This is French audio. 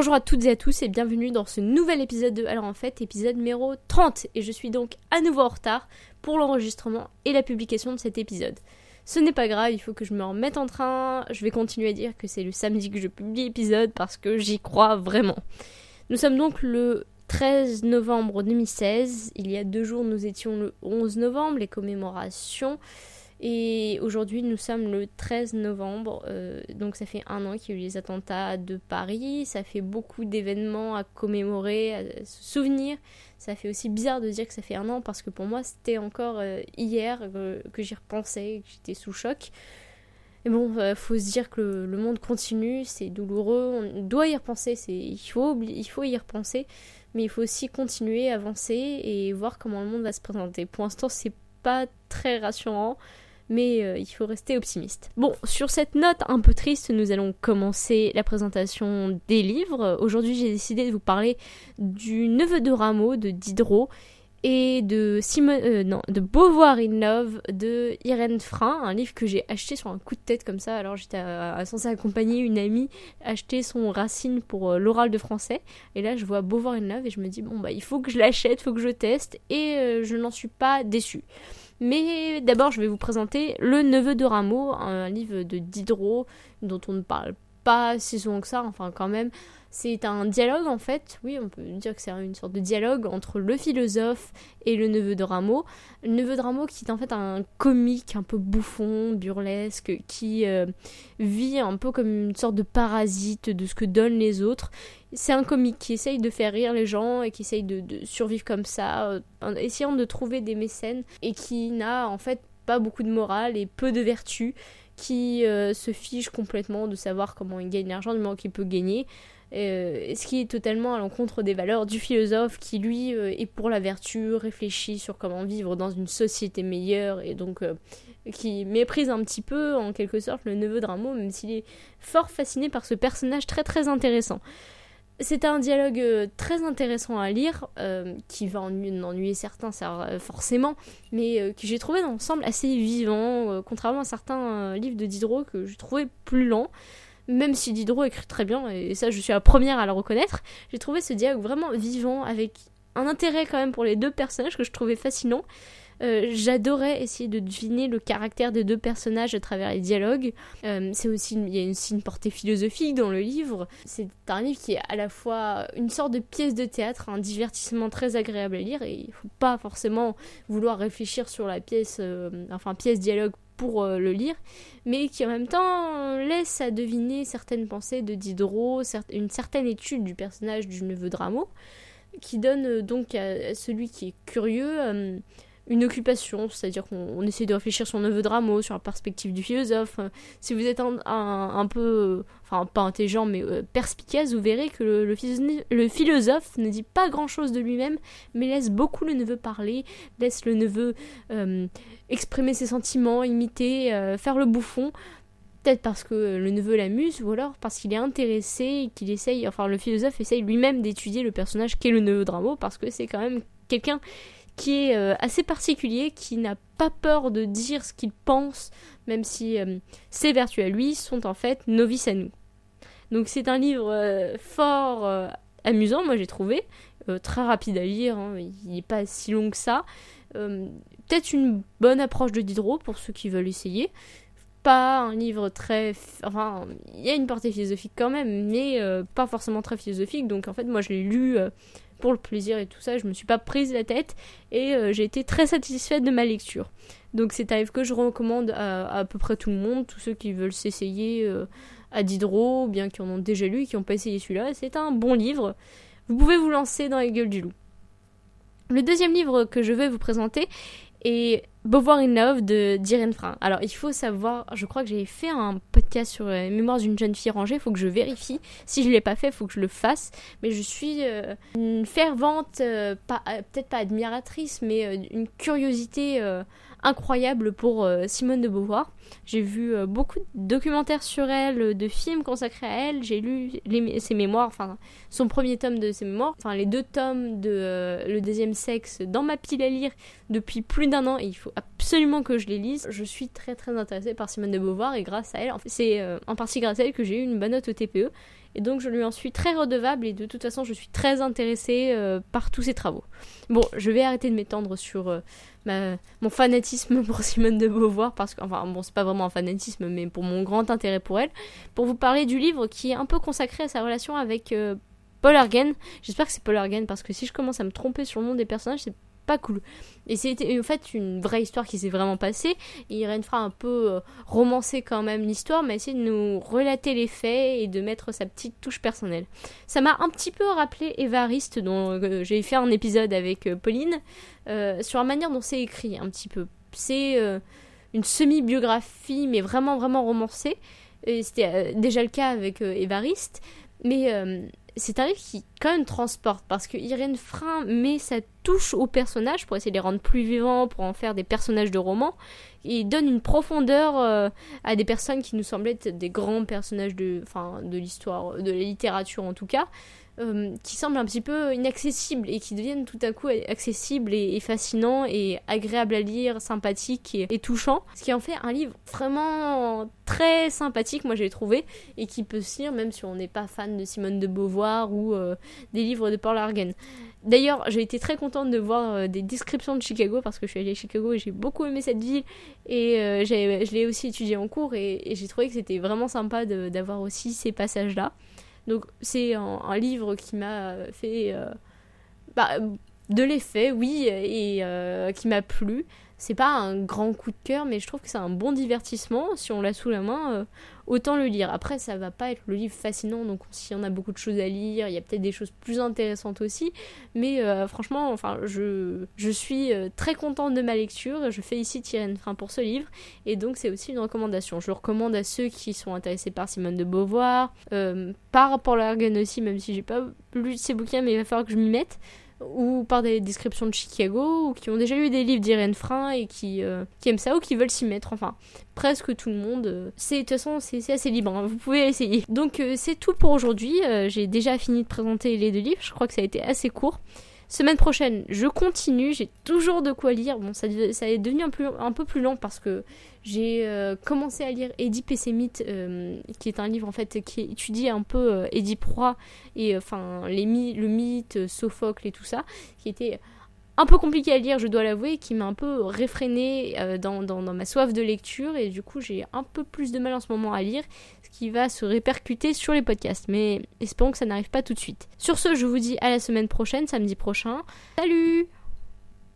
Bonjour à toutes et à tous et bienvenue dans ce nouvel épisode de Alors en fait, épisode numéro 30. Et je suis donc à nouveau en retard pour l'enregistrement et la publication de cet épisode. Ce n'est pas grave, il faut que je me remette en train. Je vais continuer à dire que c'est le samedi que je publie l'épisode parce que j'y crois vraiment. Nous sommes donc le 13 novembre 2016. Il y a deux jours, nous étions le 11 novembre, les commémorations. Et aujourd'hui, nous sommes le 13 novembre, euh, donc ça fait un an qu'il y a eu les attentats de Paris, ça fait beaucoup d'événements à commémorer, à se souvenir. Ça fait aussi bizarre de dire que ça fait un an parce que pour moi, c'était encore euh, hier que j'y repensais, que j'étais sous choc. Mais bon, euh, faut se dire que le, monde continue, c'est douloureux, on doit y repenser, il, faut, il faut y repenser, mais il faut aussi continuer, avancer et voir comment le monde va se présenter. Pour l'instant, c'est pas très rassurant mais euh, il faut rester optimiste. Bon, sur cette note un peu triste, nous allons commencer la présentation des livres. Aujourd'hui, j'ai décidé de vous parler du Neveu de Rameau de Diderot et de euh, Beauvoir in Love de Irène Frein, un livre que j'ai acheté sur un coup de tête comme ça. Alors j'étais euh, censée accompagner une amie acheter son Racine pour l'oral de français, et là je vois Beauvoir in Love et je me dis bon bah il faut que je l'achète, faut que je teste, et je n'en suis pas déçue. Mais d'abord, je vais vous présenter Le Neveu de Rameau, un livre de Diderot dont on ne parle pas si souvent que ça, enfin quand même. C'est un dialogue en fait, oui, on peut dire que c'est une sorte de dialogue entre le philosophe et le neveu de Rameau. Le neveu de Rameau qui est en fait un comique un peu bouffon, burlesque, qui euh, vit un peu comme une sorte de parasite de ce que donnent les autres. C'est un comique qui essaye de faire rire les gens et qui essaye de, survivre comme ça, euh, en essayant de trouver des mécènes et qui n'a en fait pas beaucoup de morale et peu de vertu qui euh, se fiche complètement de savoir comment il gagne l'argent du moment qu'il peut gagner. Euh, ce qui est totalement à l'encontre des valeurs du philosophe qui lui euh, est pour la vertu, réfléchit sur comment vivre dans une société meilleure et donc euh, qui méprise un petit peu en quelque sorte le neveu de Rameau même s'il est fort fasciné par ce personnage très très intéressant. C'est un dialogue très intéressant à lire, qui va en ennuyer certains forcément, mais que j'ai trouvé d'ensemble assez vivant, contrairement à certains livres de Diderot que j'ai trouvé plus lents même si Diderot écrit très bien, et ça je suis la première à le reconnaître, j'ai trouvé ce dialogue vraiment vivant, avec un intérêt quand même pour les deux personnages que je trouvais fascinant. Euh, j'adorais essayer de deviner le caractère des deux personnages à travers les dialogues. Euh, c'est aussi il y a aussi une portée philosophique dans le livre. C'est un livre qui est à la fois une sorte de pièce de théâtre, un divertissement très agréable à lire et il faut pas forcément vouloir réfléchir sur la pièce, euh, enfin pièce dialogue pour euh, le lire, mais qui en même temps laisse à deviner certaines pensées de Diderot, une certaine étude du personnage du neveu de Rameau, qui donne euh, donc à celui qui est curieux euh, une occupation, c'est-à-dire qu'on essaie de réfléchir sur le neveu de sur la perspective du philosophe. Si vous êtes un, un, peu, enfin pas intelligent, mais perspicace, vous verrez que le, philosophe ne dit pas grand-chose de lui-même, mais laisse beaucoup le neveu parler, laisse le neveu exprimer ses sentiments, imiter, euh, faire le bouffon. Peut-être parce que le neveu l'amuse, ou alors parce qu'il est intéressé qu'il essaye, enfin le philosophe essaye lui-même d'étudier le personnage qu'est le neveu de parce que c'est quand même quelqu'un qui est euh, assez particulier, qui n'a pas peur de dire ce qu'il pense, même si euh, ses vertus à lui sont en fait novices à nous. Donc c'est un livre fort amusant, moi j'ai trouvé, très rapide à lire, hein, il n'est pas si long que ça peut-être une bonne approche de Diderot pour ceux qui veulent essayer. Pas un livre très. Enfin, il y a une portée philosophique quand même, mais euh, pas forcément très philosophique. Donc en fait, moi je l'ai lu euh, pour le plaisir et tout ça. Je me suis pas prise la tête et euh, j'ai été très satisfaite de ma lecture. Donc c'est un livre que je recommande à, à, peu près tout le monde, tous ceux qui veulent s'essayer à Diderot, ou bien qui en ont déjà lu qui n'ont pas essayé celui-là. C'est un bon livre. Vous pouvez vous lancer dans les gueules du loup. Le deuxième livre que je vais vous présenter et Beauvoir in Love de d'Irène Frein. Alors il faut savoir, je crois que j'ai fait un podcast sur la mémoire d'une jeune fille rangée, il faut que je vérifie. Si je ne l'ai pas fait, il faut que je le fasse. Mais je suis euh, une fervente, euh, euh, peut-être pas admiratrice, mais une curiosité incroyable pour euh, Simone de Beauvoir. J'ai vu euh, beaucoup de documentaires sur elle, de films consacrés à elle. J'ai lu ses mémoires, enfin son premier tome de ses mémoires, enfin les deux tomes de euh, Le deuxième sexe dans ma pile à lire depuis plus d'un an. Il faut absolument que je les lise. Je suis très très intéressée par Simone de Beauvoir et grâce à elle, c'est euh, en partie grâce à elle que j'ai eu une bonne note au TPE. Et donc je lui en suis très redevable et de toute façon je suis très intéressée euh, par tous ses travaux. Bon, je vais arrêter de m'étendre sur euh, mon fanatisme pour Simone de Beauvoir parce que, enfin bon, c'est pas vraiment un fanatisme, mais pour mon grand intérêt pour elle, pour vous parler du livre qui est un peu consacré à sa relation avec Paul Argen. J'espère que c'est Paul Argen parce que si je commence à me tromper sur le nom des personnages, c'est pas cool. Et c'était en fait une vraie histoire qui s'est vraiment passée. Irène fera un peu euh, romancer quand même l'histoire, mais essayer de nous relater les faits et de mettre sa petite touche personnelle. Ça m'a un petit peu rappelé Évariste, dont euh, j'ai fait un épisode avec euh, Pauline, sur la manière dont c'est écrit un petit peu. C'est une semi-biographie, mais vraiment vraiment romancée. C'était déjà le cas avec Évariste. Mais c'est un livre qui quand même transporte parce que Irène Frein met sa touche aux personnages pour essayer de les rendre plus vivants, pour en faire des personnages de roman, et donne une profondeur euh, à des personnes qui nous semblaient être des grands personnages de, de l'histoire, de la littérature en tout cas, euh, qui semblent un petit peu inaccessibles et qui deviennent tout à coup accessibles et, fascinants et agréables à lire, sympathiques et, touchants. Ce qui en fait un livre vraiment très sympathique, moi j'ai trouvé, et qui peut se lire même si on n'est pas fan de Simone de Beauvoir ou euh, des livres de Paul Argen. D'ailleurs, j'ai été très contente de voir euh, des descriptions de Chicago parce que je suis allée à Chicago et j'ai beaucoup aimé cette ville et je l'ai aussi étudié en cours et j'ai trouvé que c'était vraiment sympa d'avoir aussi ces passages-là. Donc c'est un, livre qui m'a fait euh, bah, de l'effet, oui, et euh, qui m'a plu. C'est pas un grand coup de cœur, mais je trouve que c'est un bon divertissement. Si on l'a sous la main, euh, autant le lire. Après, ça va pas être le livre fascinant, donc s'il y en a beaucoup de choses à lire, il y a peut-être des choses plus intéressantes aussi. Mais euh, franchement, enfin, je, suis euh, très contente de ma lecture. Je fais ici tirer une fin pour ce livre, et donc c'est aussi une recommandation. Je recommande à ceux qui sont intéressés par Simone de Beauvoir, par Paul Argen aussi, même si j'ai pas lu ses bouquins, mais il va falloir que je m'y mette ou par des descriptions de Chicago, ou qui ont déjà lu des livres d'Irène Frein et qui, euh, aiment ça, ou qui veulent s'y mettre. Enfin, presque tout le monde. Euh, c'est de toute façon, c'est assez libre, hein. vous pouvez essayer. Donc euh, c'est tout pour aujourd'hui. J'ai déjà fini de présenter les deux livres, je crois que ça a été assez court. Semaine prochaine, je continue, j'ai toujours de quoi lire. Bon, ça, est devenu un, peu plus lent parce que j'ai euh, commencé à lire Eddie Pessémite, euh, qui est un livre en fait qui étudie un peu euh, Édipe Roi et enfin les le mythe, Sophocle et tout ça, qui était un peu compliqué à lire, je dois l'avouer, qui m'a un peu réfréné dans, dans, ma soif de lecture et du coup j'ai un peu plus de mal en ce moment à lire, ce qui va se répercuter sur les podcasts. Mais espérons que ça n'arrive pas tout de suite. Sur ce, je vous dis à la semaine prochaine, samedi prochain. Salut